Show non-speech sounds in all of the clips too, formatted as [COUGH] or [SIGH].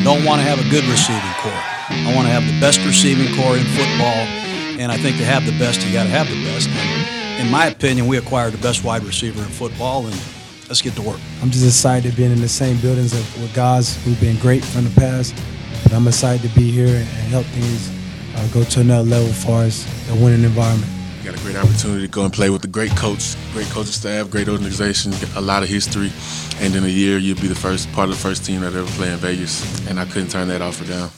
I don't want to have a good receiving corps. I want to have the best receiving corps in football, and I think to have the best, you got to have the best. And in my opinion, we acquired the best wide receiver in football, and let's get to work. I'm just excited being in the same buildings with guys who've been great from the past. But I'm excited to be here and help things uh, go to another level as far as a winning environment. Got a great opportunity to go and play with a great coach, great coaching staff, great organization, a lot of history. And in a year, you'll be the first part of the first team that ever play in Vegas. And I couldn't turn that offer down.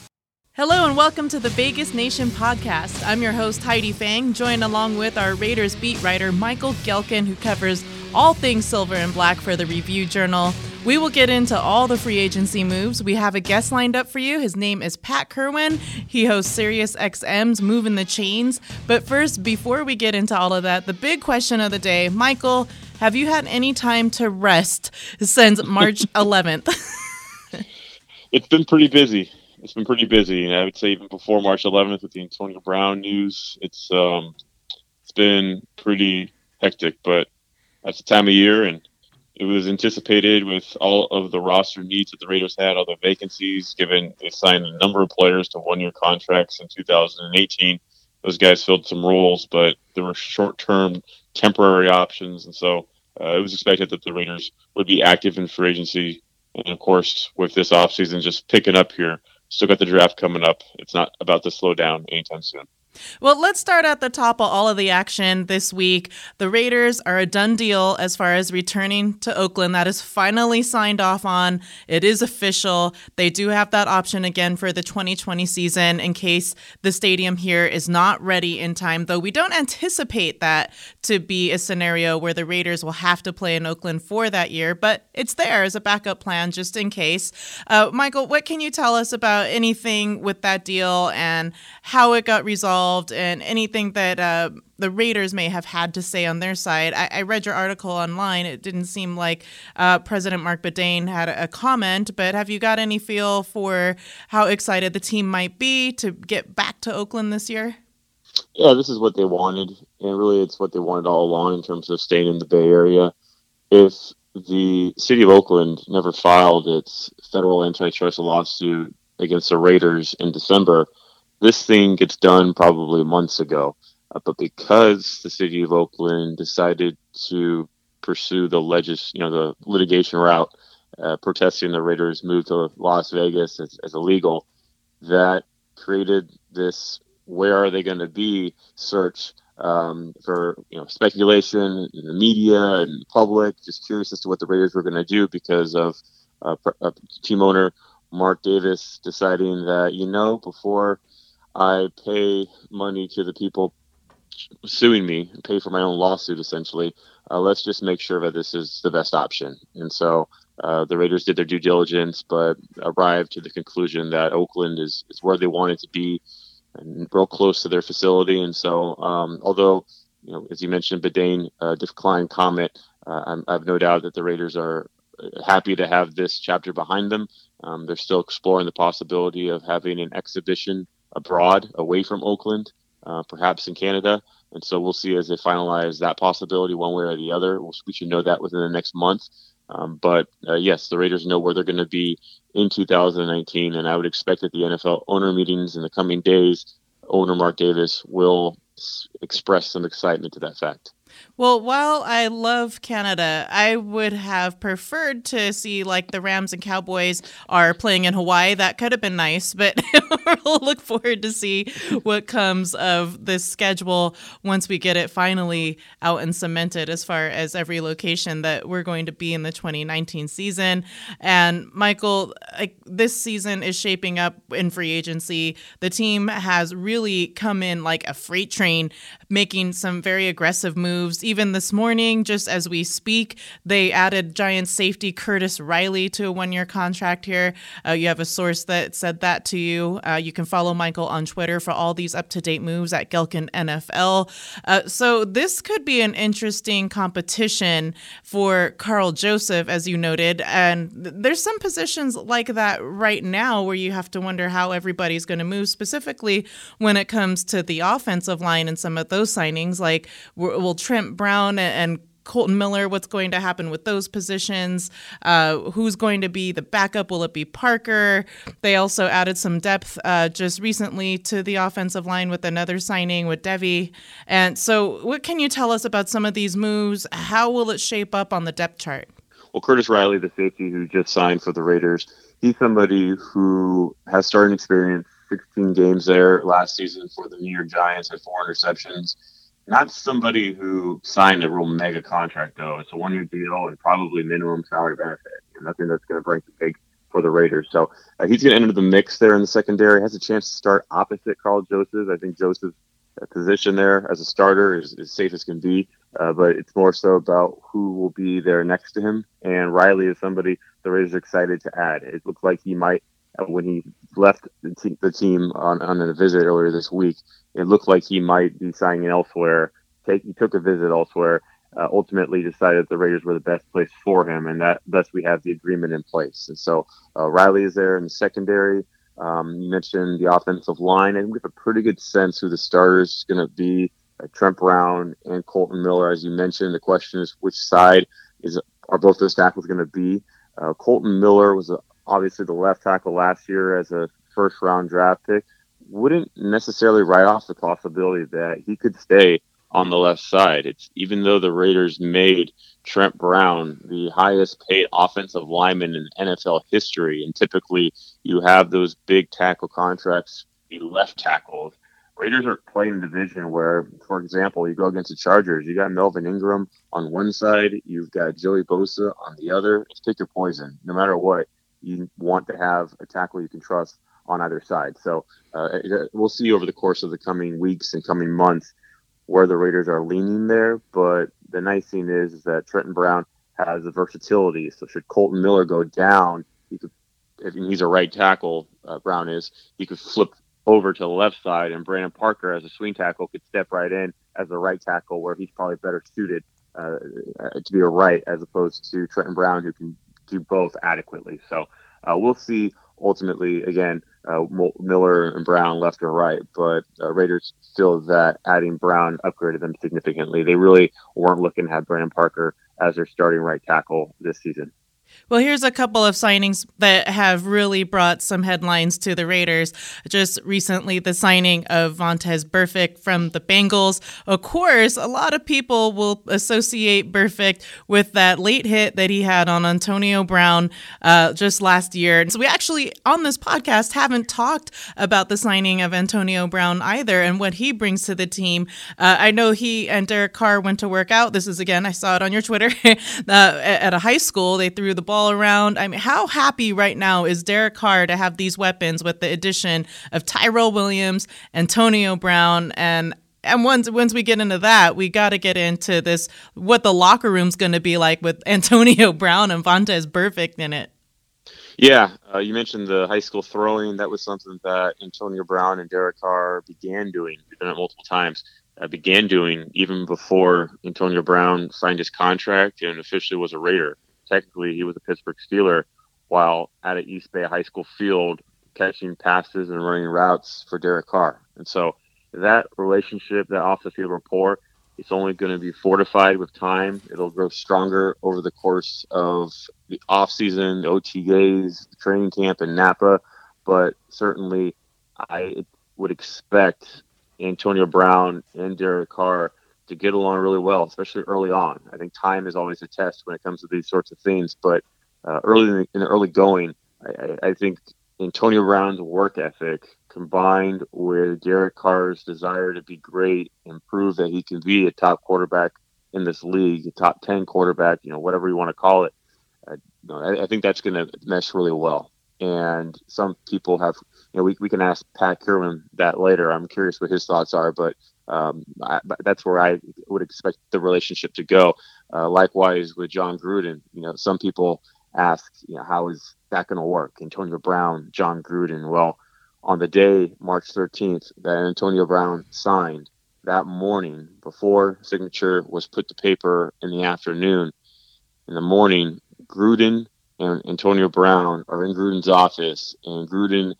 Hello and welcome to the Vegas Nation podcast. I'm your host, Heidi Fang, joined along with our Raiders beat writer, Michael Gehlken, who covers all things silver and black for the Review Journal. We will get into all the free agency moves. We have a guest lined up for you. His name is Pat Kirwan. He hosts Sirius XM's Moving the Chains. But first, before we get into all of that, the big question of the day Michael, have you had any time to rest since [LAUGHS] March 11th? [LAUGHS] it's been pretty busy. It's been pretty busy. I would say even before March 11th with the Antonio Brown news, it's um, it's been pretty hectic. But that's the time of year, and it was anticipated with all of the roster needs that the Raiders had, all the vacancies, given they signed a number of players to one year contracts in 2018. Those guys filled some roles, but there were short term, temporary options. And so uh, it was expected that the Raiders would be active in free agency. And of course, with this offseason just picking up here, still got the draft coming up. It's not about to slow down anytime soon. Well, let's start at the top of all of the action this week. The Raiders are a done deal as far as returning to Oakland. That is finally signed off on. It is official. They do have that option again for the 2020 season in case the stadium here is not ready in time, though we don't anticipate that to be a scenario where the Raiders will have to play in Oakland for that year, but it's there as a backup plan just in case. Uh, Michael, what can you tell us about anything with that deal and how it got resolved? Involved and anything that uh, the Raiders may have had to say on their side. I, I read your article online. It didn't seem like uh, President Marc Badain had a comment, but have you got any feel for how excited the team might be to get back to Oakland this year? Yeah, this is what they wanted, and really, it's what they wanted all along in terms of staying in the Bay Area. If the city of Oakland never filed its federal antitrust lawsuit against the Raiders in December, this thing gets done probably months ago. Uh, but because the city of Oakland decided to pursue the legis, you know, the litigation route, uh, protesting the Raiders' move to Las Vegas as, as illegal, that created this "where are they going to be?" search um, for you know speculation in the media and the public, just curious as to what the Raiders were going to do because of uh, uh, team owner Mark Davis deciding that you know before I pay money to the people suing me, pay for my own lawsuit essentially. Uh, let's just make sure that this is the best option. And so uh, the Raiders did their due diligence, but arrived to the conclusion that Oakland is, is where they wanted to be and real close to their facility. And so, um, although, you know, as you mentioned, Badain uh, declined comment, uh, i have no doubt that the Raiders are happy to have this chapter behind them. Um, they're still exploring the possibility of having an exhibition abroad, away from Oakland, uh, perhaps in Canada. And so we'll see as they finalize that possibility one way or the other. We'll, we should know that within the next month. Um, but uh, yes, the Raiders know where they're going to be in 2019, and I would expect that the NFL owner meetings in the coming days, owner Mark Davis will s- express some excitement to that fact. Well, while I love Canada, I would have preferred to see like the Rams and Cowboys are playing in Hawaii. That could have been nice, but [LAUGHS] we'll look forward to see what comes of this schedule once we get it finally out and cemented as far as every location that we're going to be in the 2019 season. And Michael, like this season is shaping up in free agency. The team has really come in like a freight train, making some very aggressive moves even this morning, just as we speak, they added Giants safety Curtis Riley to a one year contract here. Uh, you have a source that said that to you. Uh, you can follow Michael on Twitter for all these up to date moves at Gehlken NFL. Uh, so this could be an interesting competition for Karl Joseph, as you noted. And there's some positions like that right now where you have to wonder how everybody's going to move, specifically when it comes to the offensive line and some of those signings. Like, will Trent Brown and Kolton Miller, what's going to happen with those positions? Uh, who's going to be the backup? Will it be Parker? They also added some depth uh, just recently to the offensive line with another signing with Devi. And so, what can you tell us about some of these moves? How will it shape up on the depth chart? Well, Curtis Riley, the safety who just signed for the Raiders, he's somebody who has starting experience, 16 games there last season for the New York Giants, had four interceptions not somebody who signed a real mega contract though. It's a one year deal and probably minimum salary benefit. Nothing that's going to break the bank for the Raiders. So uh, he's going to enter the mix there in the secondary. Has a chance to start opposite Karl Joseph. I think Joseph's uh, position there as a starter is as safe as can be. Uh, but it's more so about who will be there next to him. And Riley is somebody the Raiders are excited to add. It looks like he might, when he left the, te- the team on, on a visit earlier this week, it looked like he might be signing elsewhere. Take he took a visit elsewhere. Uh, ultimately decided the Raiders were the best place for him, and that thus we have the agreement in place. And so uh, Riley is there in the secondary. Um, you mentioned the offensive line, and we have a pretty good sense who the starters is going to be. Uh, Trent Brown and Kolton Miller, as you mentioned. The question is which side is are both those tackles going to be? Uh, Kolton Miller was a, obviously the left tackle last year as a first round draft pick wouldn't necessarily write off the possibility that he could stay on the left side. It's even though the Raiders made Trent Brown the highest paid offensive lineman in NFL history, and typically you have those big tackle contracts be left tackles. Raiders are playing a division where, for example, you go against the Chargers, you got Melvin Ingram on one side, you've got Joey Bosa on the other. Pick your poison. No matter what, you want to have a tackle you can trust on either side. So uh, we'll see over the course of the coming weeks and coming months where the Raiders are leaning there. But the nice thing is, is that Trenton Brown has the versatility. So should Kolton Miller go down, he could, if he's a right tackle, uh, Brown is, he could flip over to the left side, and Brandon Parker as a swing tackle could step right in as a right tackle, where he's probably better suited uh, to be a right as opposed to Trenton Brown, who can do both adequately. So uh, we'll see ultimately again uh, Miller and Brown left or right, but uh, Raiders feel that adding Brown upgraded them significantly. They really weren't looking to have Brandon Parker as their starting right tackle this season. Well, here's a couple of signings that have really brought some headlines to the Raiders. Just recently, the signing of Vontaze Burfict from the Bengals. Of course, a lot of people will associate Burfict with that late hit that he had on Antonio Brown uh, just last year. So we actually, on this podcast, haven't talked about the signing of Antonio Brown either and what he brings to the team. Uh, I know he and Derek Carr went to work out. This is, again, I saw it on your Twitter, [LAUGHS] uh, at a high school. They threw the ball around. I mean, how happy right now is Derek Carr to have these weapons with the addition of Tyrell Williams, Antonio Brown, and and once once we get into that, we got to get into this what the locker room's going to be like with [LAUGHS] Antonio Brown and Vontaze Burfict in it. Yeah, uh, you mentioned the high school throwing. That was something that Antonio Brown and Derek Carr began doing. We've done it multiple times. Uh, began doing even before Antonio Brown signed his contract and officially was a Raider technically he was a Pittsburgh Steeler while at an East Bay High School field catching passes and running routes for Derek Carr. And so that relationship, that off the field rapport, it's only going to be fortified with time. It'll grow stronger over the course of the off season, OTAs, training camp in Napa. But certainly, I would expect Antonio Brown and Derek Carr to get along really well, especially early on. I think time is always a test when it comes to these sorts of things, but uh, early in the, in the, early going, I, I, think Antonio Brown's work ethic combined with Derek Carr's desire to be great and prove that he can be a top quarterback in this league, a top 10 quarterback, you know, whatever you want to call it. Uh, you know, I, I think that's going to mesh really well. And some people have, you know, we, we can ask Pat Kirwan that later. I'm curious what his thoughts are, but um, I, that's where I would expect the relationship to go. Uh, likewise with Jon Gruden, you know, some people ask, you know, how is that going to work? Antonio Brown, Jon Gruden. Well, on the day, March 13th, that Antonio Brown signed, that morning before signature was put to paper in the afternoon, in the morning, Gruden and Antonio Brown are in Gruden's office, and Gruden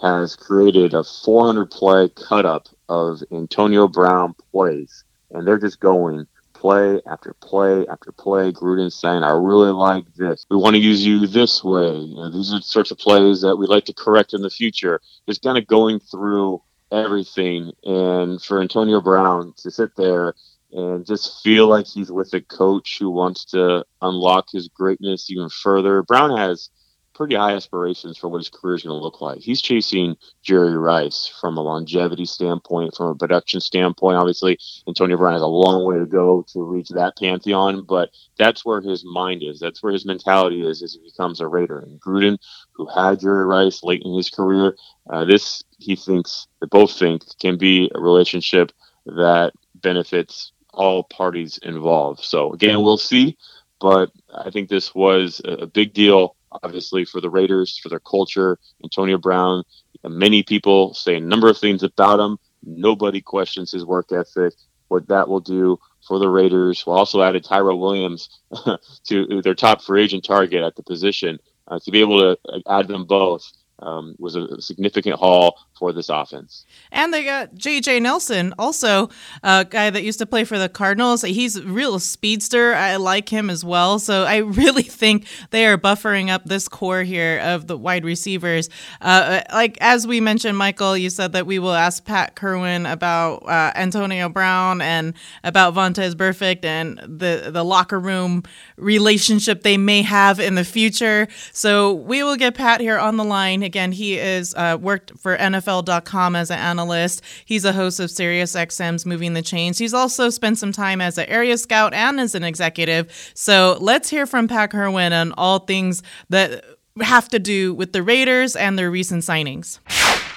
has created a 400 play cut up of Antonio Brown plays, and they're just going play after play after play, Gruden saying, I really like this. We want to use you this way. You know, these are the sorts of plays that we like to correct in the future. Just kind of going through everything. And for Antonio Brown to sit there and just feel like he's with a coach who wants to unlock his greatness even further. Brown has pretty high aspirations for what his career is going to look like. He's chasing Jerry Rice from a longevity standpoint, from a production standpoint. Obviously, Antonio Brown has a long way to go to reach that pantheon, but that's where his mind is. That's where his mentality is as he becomes a Raider. And Gruden, who had Jerry Rice late in his career, uh, this he thinks, they both think, can be a relationship that benefits all parties involved. So again, we'll see, but I think this was a big deal, obviously for the Raiders, for their culture. Antonio Brown, many people say a number of things about him. Nobody questions his work ethic. What that will do for the Raiders. We also added Tyrell Williams [LAUGHS] to their top free agent target at the position uh, to be able to add them both um, was a significant haul for this offense. And they got J.J. Nelson, also a guy that used to play for the Cardinals. He's a real speedster. I like him as well. So I [LAUGHS] really think they are buffering up this corps here of the wide receivers. Uh, like as we mentioned, Michael, you said that we will ask Pat Kirwan about uh, Antonio Brown and about Vontaze Burfict and the the locker room relationship they may have in the future. So we will get Pat here on the line again. He is uh, worked for NFL NFL.com as an analyst. He's a host of SiriusXM's Moving the Chains. He's also spent some time as an area scout and as an executive. So let's hear from Pat Kirwan on all things that have to do with the Raiders and their recent signings.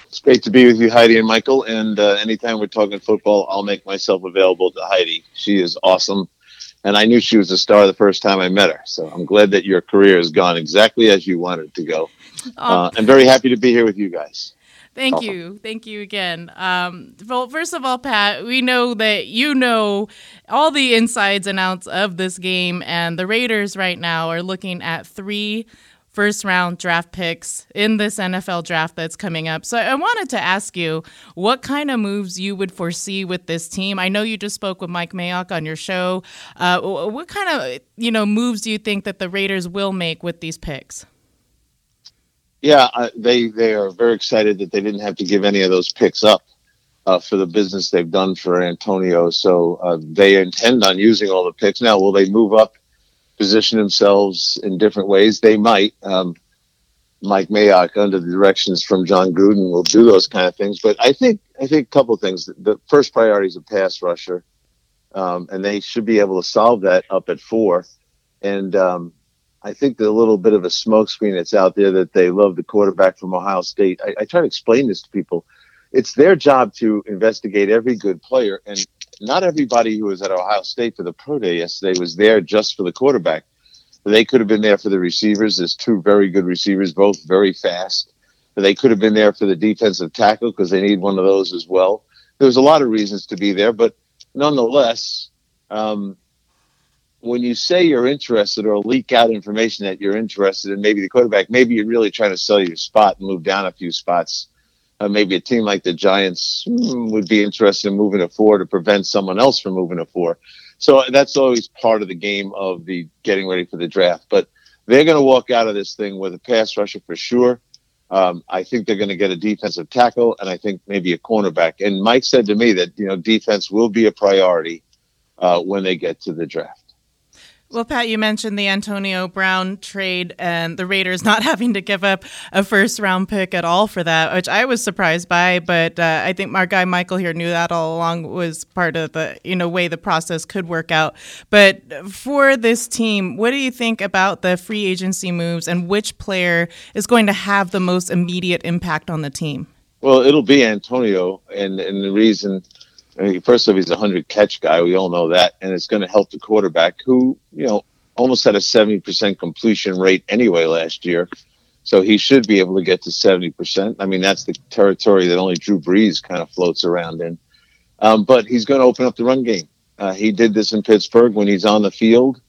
It's great to be with you, Heidi and Michael. And uh, anytime we're talking football, I'll make myself available to Heidi. She is awesome. And I knew she was a star the first time I met her. So I'm glad that your career has gone exactly as you wanted to go. Uh, I'm very happy to be here with you guys. Thank awesome. you. Thank you again. Um, well, first of all, Pat, we know that you know all the insides and outs of this game, and the Raiders right now are looking at three first round draft picks in this NFL draft that's coming up. So I wanted to ask you what kind of moves you would foresee with this team. I know you just spoke with Mike Mayock on your show. Uh, what kind of you know moves do you think that the Raiders will make with these picks? Yeah, they they are very excited that they didn't have to give any of those picks up uh, for the business they've done for Antonio. So uh, they intend on using all the picks. Now, will they move up, position themselves in different ways? They might. Um, Mike Mayock, under the directions from Jon Gruden, will do those kind of things. But I think I think a couple things. The first priority is a pass rusher, um, and they should be able to solve that up at four. And um, I think the little bit of a smokescreen that's out there that they love the quarterback from Ohio State. I, I try to explain this to people. It's their job to investigate every good player, and not everybody who was at Ohio State for the pro day yesterday was there just for the quarterback. They could have been there for the receivers. There's two very good receivers, both very fast. They could have been there for the defensive tackle because they need one of those as well. There's a lot of reasons to be there, but nonetheless, um, when you say you're interested or leak out information that you're interested in maybe the quarterback, maybe you're really trying to sell your spot and move down a few spots. Uh, maybe a team like the Giants hmm, would be interested in moving a four to prevent someone else from moving a four. So that's always part of the game of the getting ready for the draft. But they're going to walk out of this thing with a pass rusher for sure. Um, I think they're going to get a defensive tackle, and I think maybe a cornerback. And Mike said to me that you know defense will be a priority uh, when they get to the draft. Well, Pat, you mentioned the Antonio Brown trade and the Raiders not [LAUGHS] having to give up a first round pick at all for that, which I was surprised by. But uh, I think our guy Michael here knew that all along was part of the you know way the process could work out. But for this team, what do you think about the free agency moves and which player is going to have the most immediate impact on the team? Well, it'll be Antonio, and and the reason I mean, first off, he's a hundred catch guy. We all know that, and it's going to help the quarterback, who you know almost had a seventy percent completion rate anyway last year. So he should be able to get to seventy percent. I mean, that's the territory that only Drew Brees kind of floats around in. Um, but he's going to open up the run game. Uh, he did this in Pittsburgh when he's on the field.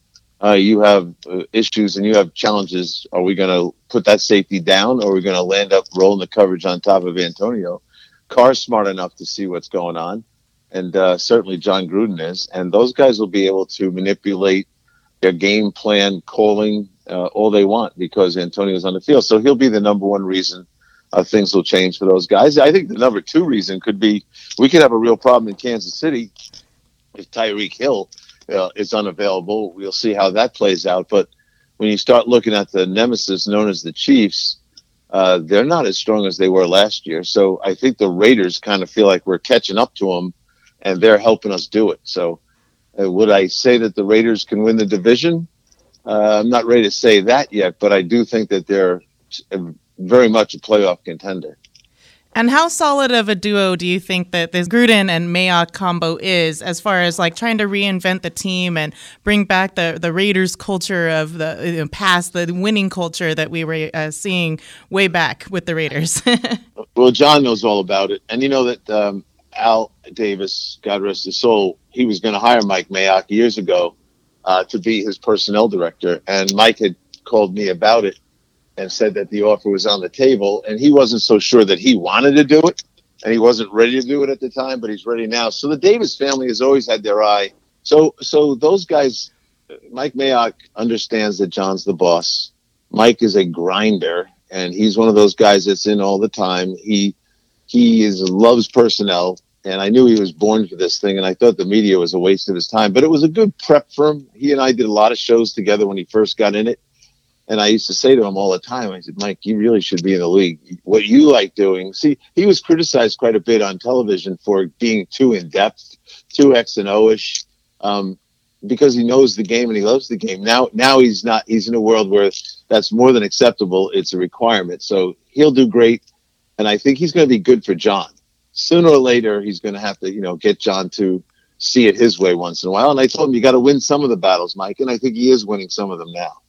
Uh, you have uh, issues and you have challenges. Are we going to put that safety down, or are we going to land up rolling the coverage on top of Antonio? Carr's smart enough to see what's going on and uh, certainly Jon Gruden is, and those guys will be able to manipulate their game plan calling uh, all they want because Antonio's on the field. So he'll be the number one reason uh, things will change for those guys. I think the number two reason could be we could have a real problem in Kansas City if Tyreek Hill uh, is unavailable. We'll see how that plays out. But when you start looking at the nemesis known as the Chiefs, uh, they're not as strong as they were last year. So I think the Raiders kind of feel like we're catching up to them, and they're helping us do it. So uh, would I say that the Raiders can win the division? Uh, I'm not ready to say that yet, but I do think that they're very much a playoff contender. And how solid of a duo do you think that this Gruden and Mayock combo is as far as like trying to reinvent the team and bring back the, the Raiders culture of the you know, past, the winning culture that we were uh, seeing way back with the Raiders? [LAUGHS] well, Jon knows all about it. And you know that um, Al Davis, God rest his soul, he was going to hire Mike Mayock years ago uh, to be his personnel director. And Mike had called me about it and said that the offer was on the table, and he wasn't so sure that he wanted to do it, and he wasn't ready to do it at the time, but he's ready now. So the Davis family has always had their eye. So so those guys, Mike Mayock understands that Jon's the boss. Mike is a grinder, and he's one of those guys that's in all the time. He he is loves personnel, and I knew he was born for this thing, and I thought the media was a waste of his time, but it was a good prep for him. He and I did a lot of shows together when he first got in it and I used to say to him all the time, I said, Mike, you really should be in the league. What you like doing. See, he was criticized quite a bit on television for being too in depth, too X and O ish, um, because he knows the game and he loves the game. Now, now he's not, he's in a world where that's more than acceptable. It's a requirement. So he'll do great. And I think he's going to be good for Jon. Sooner or later, he's going to have to, you know, get Jon to see it his way once in a while. And I told him, you got to win some of the battles, Mike. And I think he is winning some of them now.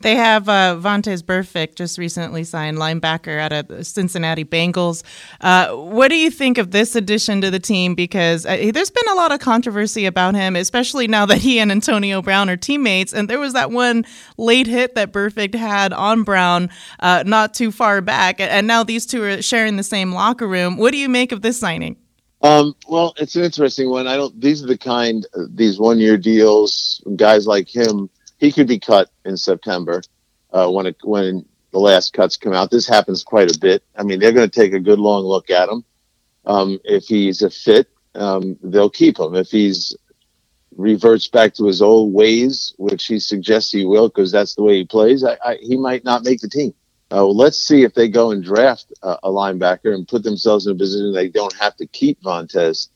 They have uh, Vontaze Burfict just recently signed linebacker out of Cincinnati Bengals. Uh, what do you think of this addition to the team? Because uh, there's been a lot of controversy about him, especially now that he and Antonio Brown are teammates. And there was that one late hit that Burfict had on Brown uh, not too far back, and now these two are sharing the same locker room. What do you make of this signing? Um, well, it's an interesting one. I don't. These are the kind these one year deals. Guys like him he could be cut in September uh, when it, when the last cuts come out. This happens quite a bit. I mean, they're going to take a good long look at him. Um, if he's a fit, um, they'll keep him. If he's reverts back to his old ways, which he suggests he will, because that's the way he plays, I, I, he might not make the team. Uh, well, let's see if they go and draft a, a, linebacker and put themselves in a position they don't have to keep Vontaze.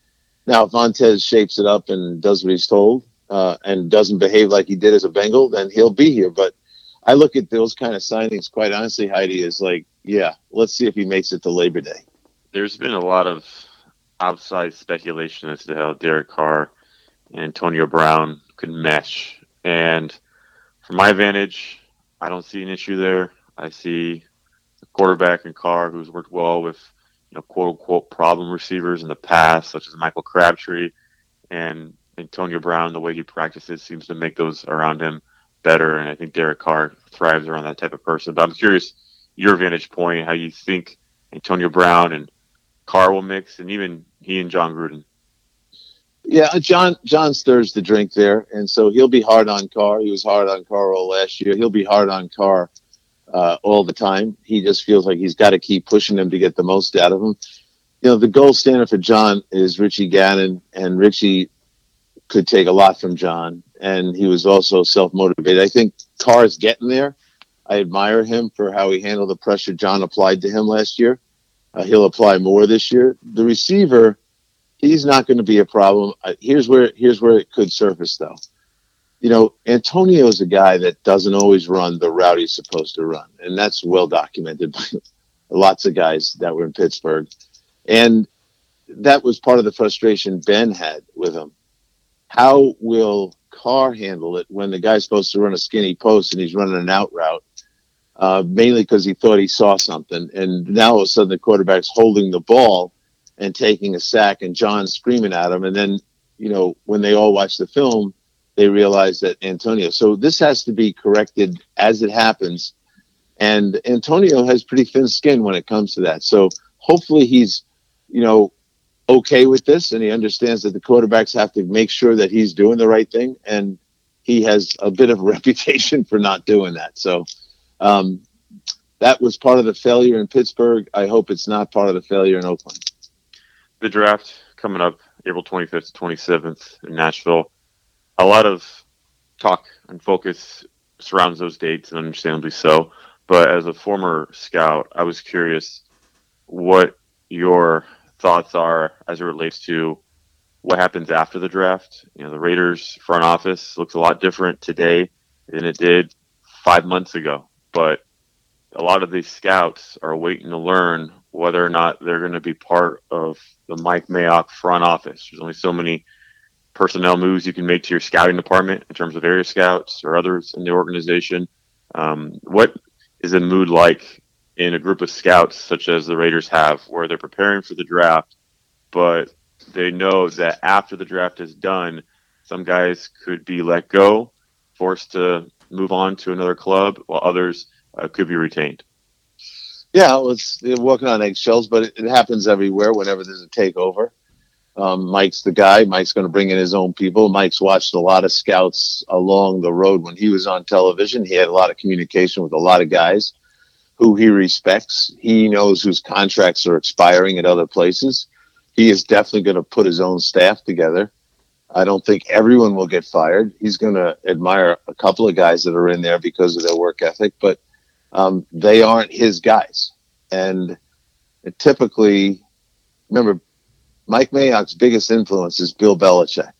Now, if Vontaze shapes it up and does what he's told, uh, and doesn't behave like he did as a Bengal, then he'll be here. But I look at those kind of signings, quite honestly, Heidi, is like, yeah, let's see if he makes it to Labor Day. There's been a lot of outside speculation as to how Derek Carr and Antonio Brown could mesh. And from my vantage, I don't see an issue there. I see a quarterback in Carr who's worked well with, you know, quote unquote problem receivers in the past, such as Michael Crabtree. And Antonio Brown, the way he practices, seems to make those around him better. And I think Derek Carr thrives around that type of person. But I'm curious your vantage point, how you think Antonio Brown and Carr will mix, and even he and Jon Gruden. Yeah, uh, Jon Jon stirs the drink there, and so he'll be hard on Carr. He was hard on Carr all last year. He'll be hard on Carr uh, all the time. He just feels like he's got to keep pushing him to get the most out of him. You know, the gold standard for Jon is Richie Gannon, and Richie could take a lot from Jon, and he was also self motivated. I think Carr's getting there. I admire him for how he handled the pressure Jon applied to him last year. Uh, he'll apply more this year. The receiver, he's not going to be a problem. Uh, here's where here's where it could surface though. You know, Antonio is a guy that doesn't always run the route he's supposed to run, and that's well documented by [LAUGHS] lots of guys that were in Pittsburgh, and that was part of the frustration Ben had with him how will Carr handle it when the guy's supposed to run a skinny post and he's running an out route? Uh, mainly because he thought he saw something, and now all of a sudden the quarterback's holding the ball and taking a sack, and Jon's screaming at him, and then you know when they all watch the film, they realize that Antonio. So this has to be corrected as it happens, and Antonio has pretty thin skin when it comes to that. So hopefully he's, you know, okay with this, and he understands that the quarterbacks have to make sure that he's doing the right thing, and he has a bit of a [LAUGHS] reputation for not doing that. So um, that was part of the failure in Pittsburgh. I hope it's not part of the failure in Oakland. The draft coming up April 25th to 27th in Nashville. A lot of talk and focus surrounds those dates, and understandably so. But as a former scout, I was curious what your thoughts are as it relates to what happens after the draft. You know, the Raiders front office looks a lot different today than it did five months ago. But a lot of these scouts are waiting to learn whether or not they're going to be part of the Mike Mayock front office. There's only so many personnel moves you can make to your scouting department in terms of area scouts or others in the organization. Um, what is the mood like in a group of scouts such as the Raiders have, where they're preparing for the draft, but they know that after the draft is done, some guys could be let go, forced to move on to another club, while others uh, could be retained. Yeah, it's walking on eggshells, but it, it happens everywhere whenever there's a takeover. Um, Mike's the guy. Mike's going to bring in his own people. Mike's watched a lot of scouts along the road when he was on television. He had a lot of communication with a lot of guys who he respects. He knows whose contracts are expiring at other places. He is definitely going to put his own staff together. I don't think everyone will get fired. He's going to admire a couple of guys that are in there because of their work ethic, but um, they aren't his guys. And typically, remember, Mike Mayock's biggest influence is Bill Belichick.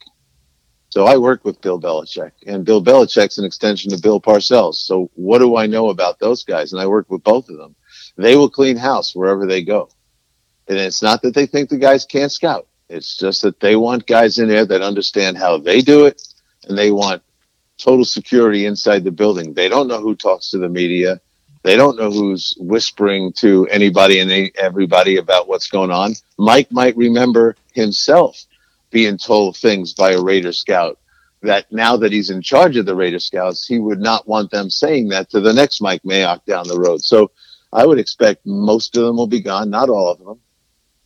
So I work with Bill Belichick, and Bill Belichick's an extension of Bill Parcells. So what do I know about those guys? And I work with both of them. They will clean house wherever they go. And it's not that they think the guys can't scout. It's just that they want guys in there that understand how they do it, and they want total security inside the building. They don't know who talks to the media. They don't know who's whispering to anybody and everybody about what's going on. Mike might remember himself being told things by a Raider scout that now that he's in charge of the Raider scouts, he would not want them saying that to the next Mike Mayock down the road. So I would expect most of them will be gone, not all of them.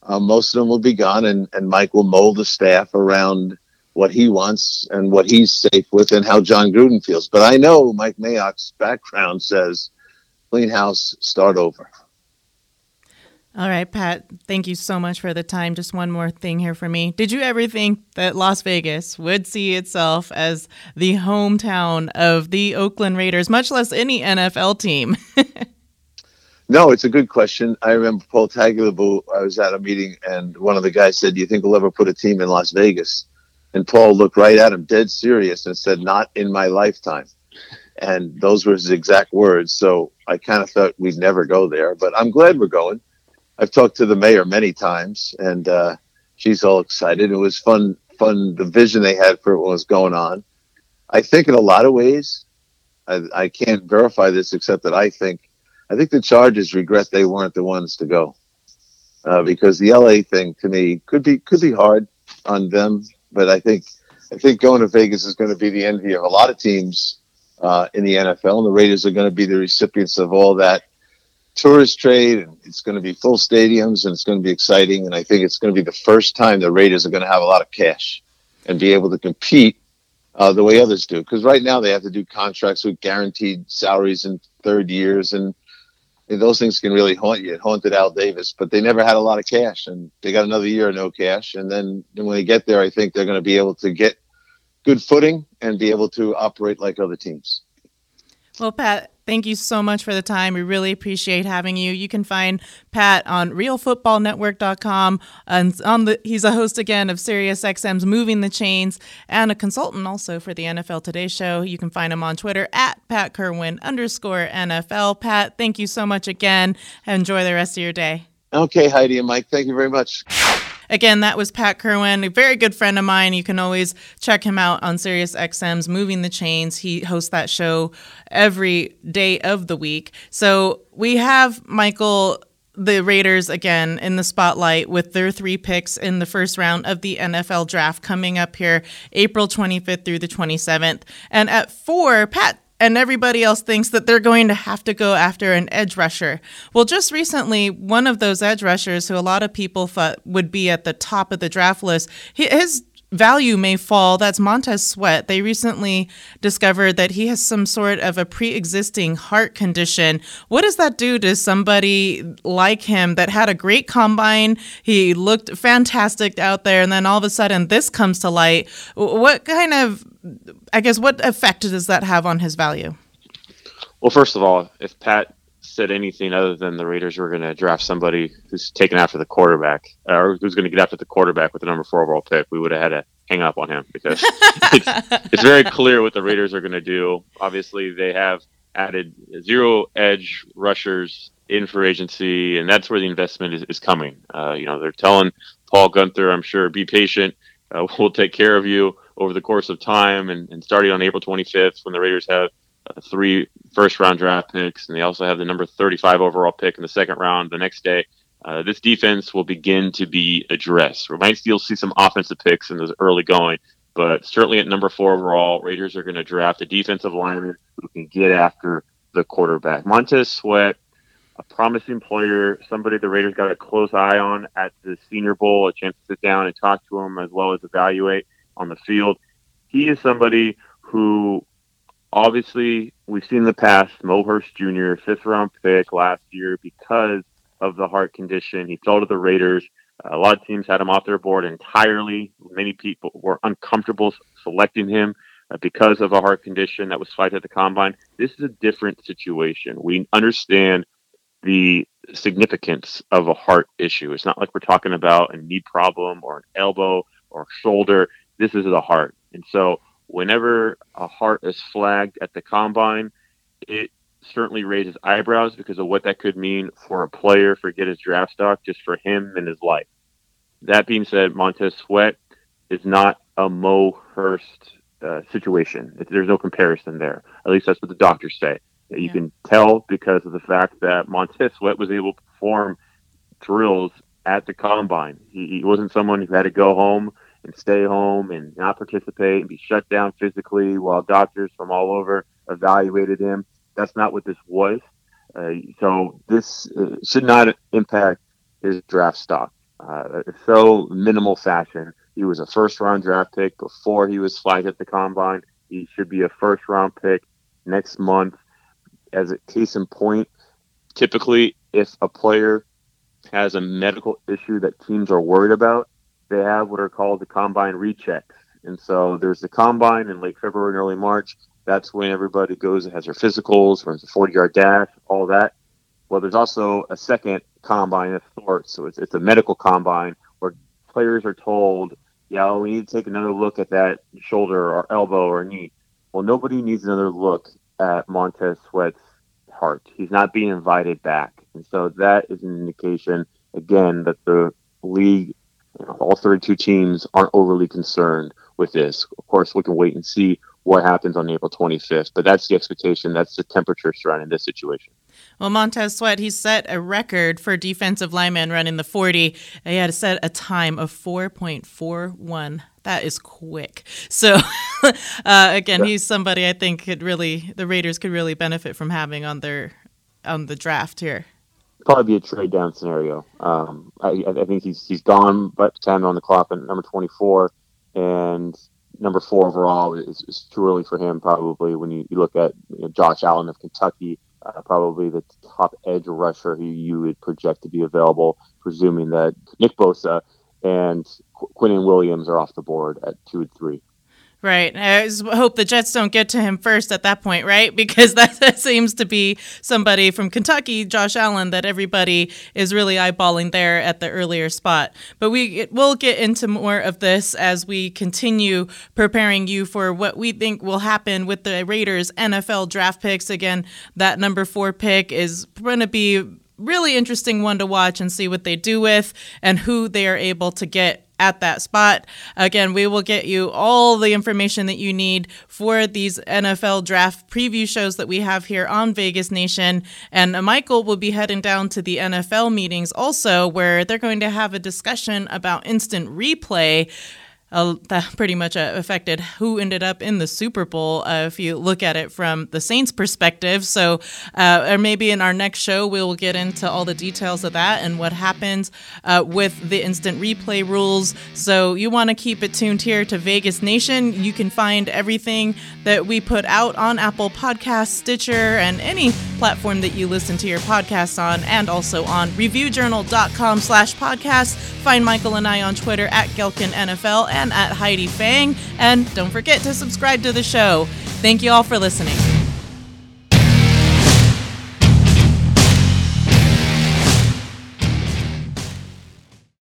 Uh, most of them will be gone, and, and Mike will mold the staff around what he wants and what he's safe with and how Jon Gruden feels. But I know Mike Mayock's background says clean house, start over. All right, Pat, thank you so much for the time. Just one more thing here for me. Did you ever think that Las Vegas would see itself as the hometown of the Oakland Raiders, much less any NFL team? [LAUGHS] no, it's a good question. I remember Paul Tagliabue, I was at a meeting and one of the guys said, Do you think we'll ever put a team in Las Vegas? And Paul looked right at him, dead serious, and said, Not in my lifetime. And those were his exact words. So I kind of thought we'd never go there, but I'm glad we're going. I've talked to the mayor many times, and uh, she's all excited. It was fun, fun. The vision they had for what was going on. I think in a lot of ways, I, I can't verify this except that I think, I think the Chargers regret they weren't the ones to go, uh, because the LA thing to me could be could be hard on them. But I think I think going to Vegas is going to be the envy of a lot of teams uh, in the NFL, and the Raiders are going to be the recipients of all that tourist trade. And it's going to be full stadiums, and it's going to be exciting. And I think it's going to be the first time the Raiders are going to have a lot of cash and be able to compete uh, the way others do. Because right now they have to do contracts with guaranteed salaries in third years, and, and those things can really haunt you. It haunted Al Davis, but they never had a lot of cash, and they got another year of no cash. And then, then when they get there, I think they're going to be able to get good footing and be able to operate like other teams. Well, Pat, thank you so much for the time. We really appreciate having you. You can find Pat on realfootballnetwork.com and on the he's a host again of SiriusXM's Moving the Chains and a consultant also for the NFL Today show. You can find him on Twitter at Pat Kirwan underscore NFL. Pat, thank you so much again. Enjoy the rest of your day. Okay, Heidi and Mike, thank you very much. Again, that was Pat Kirwan, a very good friend of mine. You can always check him out on Sirius XM's Moving the Chains. He hosts that show every day of the week. So we have Michael the Raiders again in the spotlight with their three picks in the first round of the NFL draft coming up here April 25th through the 27th. And at four, Pat and everybody else thinks that they're going to have to go after an edge rusher. Well, just recently, one of those edge rushers who a lot of people thought would be at the top of the draft list, his value may fall. That's Montez Sweat. They recently discovered that he has some sort of a pre existing heart condition. What does that do to somebody like him that had a great combine? He looked fantastic out there, and then all of a sudden this comes to light. What kind of, I guess, what effect does that have on his value? Well, first of all, if Pat said anything other than the Raiders were going to draft somebody who's taken after the quarterback or who's going to get after the quarterback with the number four overall pick, we would have had to hang up on him because [LAUGHS] it's, it's very clear what the Raiders are going to do. Obviously, they have added zero edge rushers in for agency, and that's where the investment is, is coming. Uh, you know, they're telling Paul Guenther, I'm sure, be patient. Uh, [LAUGHS] we'll take care of you over the course of time, and, and starting on April 25th, when the Raiders have uh, three first round draft picks, and they also have the number 35 overall pick in the second round the next day. Uh, this defense will begin to be addressed. We might still see some offensive picks in the early going, but certainly at number four overall, Raiders are going to draft a defensive lineman who can get after the quarterback. Montez Sweat, a promising player, somebody the Raiders got a close eye on at the Senior Bowl, a chance to sit down and talk to him as well as evaluate on the field. He is somebody who obviously we've seen in the past Mo Hurst Jr. fifth round pick last year because of the heart condition. He fell to the Raiders. A lot of teams had him off their board entirely. Many people were uncomfortable selecting him uh, because of a heart condition that was fight at the combine. This is a different situation. We understand the significance of a heart issue. It's not like we're talking about a knee problem or an elbow or shoulder. This is the heart. And so whenever a heart is flagged at the combine, it certainly raises eyebrows because of what that could mean for a player, forget his draft stock, just for him and his life. That being said, Montez Sweat is not a Mo Hurst uh, situation. There's no comparison there. At least that's what the doctors say. You yeah. can tell because of the fact that Montez Sweat was able to perform drills at the combine. He, he wasn't someone who had to go home and stay home and not participate and be shut down physically while doctors from all over evaluated him. That's not what this was. Uh, so this uh, should not impact his draft stock. Uh, so minimal fashion. He was a first round draft pick before he was flagged at the combine. He should be a first round pick next month. As a case in point, typically if a player has a medical issue that teams are worried about, they have what are called the combine rechecks. And so there's the combine in late February and early March. That's when everybody goes and has their physicals, runs a 40 yard dash, all that. Well, there's also a second combine of sorts. So it's, it's a medical combine where players are told, yeah, we need to take another look at that shoulder or elbow or knee. Well, nobody needs another look at Montez Sweat's heart. He's not being invited back. And so that is an indication, again, that the league you know, all 32 teams aren't overly concerned with this. Of course, we can wait and see what happens on April 25th, but that's the expectation. That's the temperature surrounding this situation. Well, Montez Sweat, he set a record for defensive lineman running the 40. He had set a time of 4.41. That is quick. So, [LAUGHS] uh, again, yeah. he's somebody I think could really, the Raiders could really benefit from having on their, on the draft here probably be a trade down scenario. Um, I, I, think he's he's gone, but time on the clock at number 24, and number four overall is, is too early for him. Probably when you, you look at you know, Josh Allen of Kentucky, uh, probably the top edge rusher who you would project to be available, presuming that Nick Bosa and Qu- Quinnen Williams are off the board at two and three. Right. I hope the Jets don't get to him first at that point, right? [LAUGHS] Because that, that, seems to be somebody from Kentucky, Josh Allen, that everybody is really eyeballing there at the earlier spot. But we will get into more of this as we continue preparing you for what we think will happen with the Raiders NFL draft picks. Again, that number four pick is going to be really interesting one to watch and see what they do with and who they are able to get at that spot. Again, we will get you all the information that you need for these NFL draft preview shows that we have here on Vegas Nation. And Michael will be heading down to the NFL meetings also, where they're going to have a discussion about instant replay uh, that pretty much uh, affected who ended up in the Super Bowl uh, if you look at it from the Saints' perspective. So, uh, or maybe in our next show, we will get into all the details of that and what happens uh, with the instant replay rules. So, you want to keep it tuned here to Vegas Nation. You can find everything that we put out on Apple Podcasts, Stitcher, and any platform that you listen to your podcasts on, and also on reviewjournal.com slash podcast. Find Michael and I on Twitter at Gehlken NFL and at Heidi Fang. And don't forget to subscribe to the show. Thank you all for listening.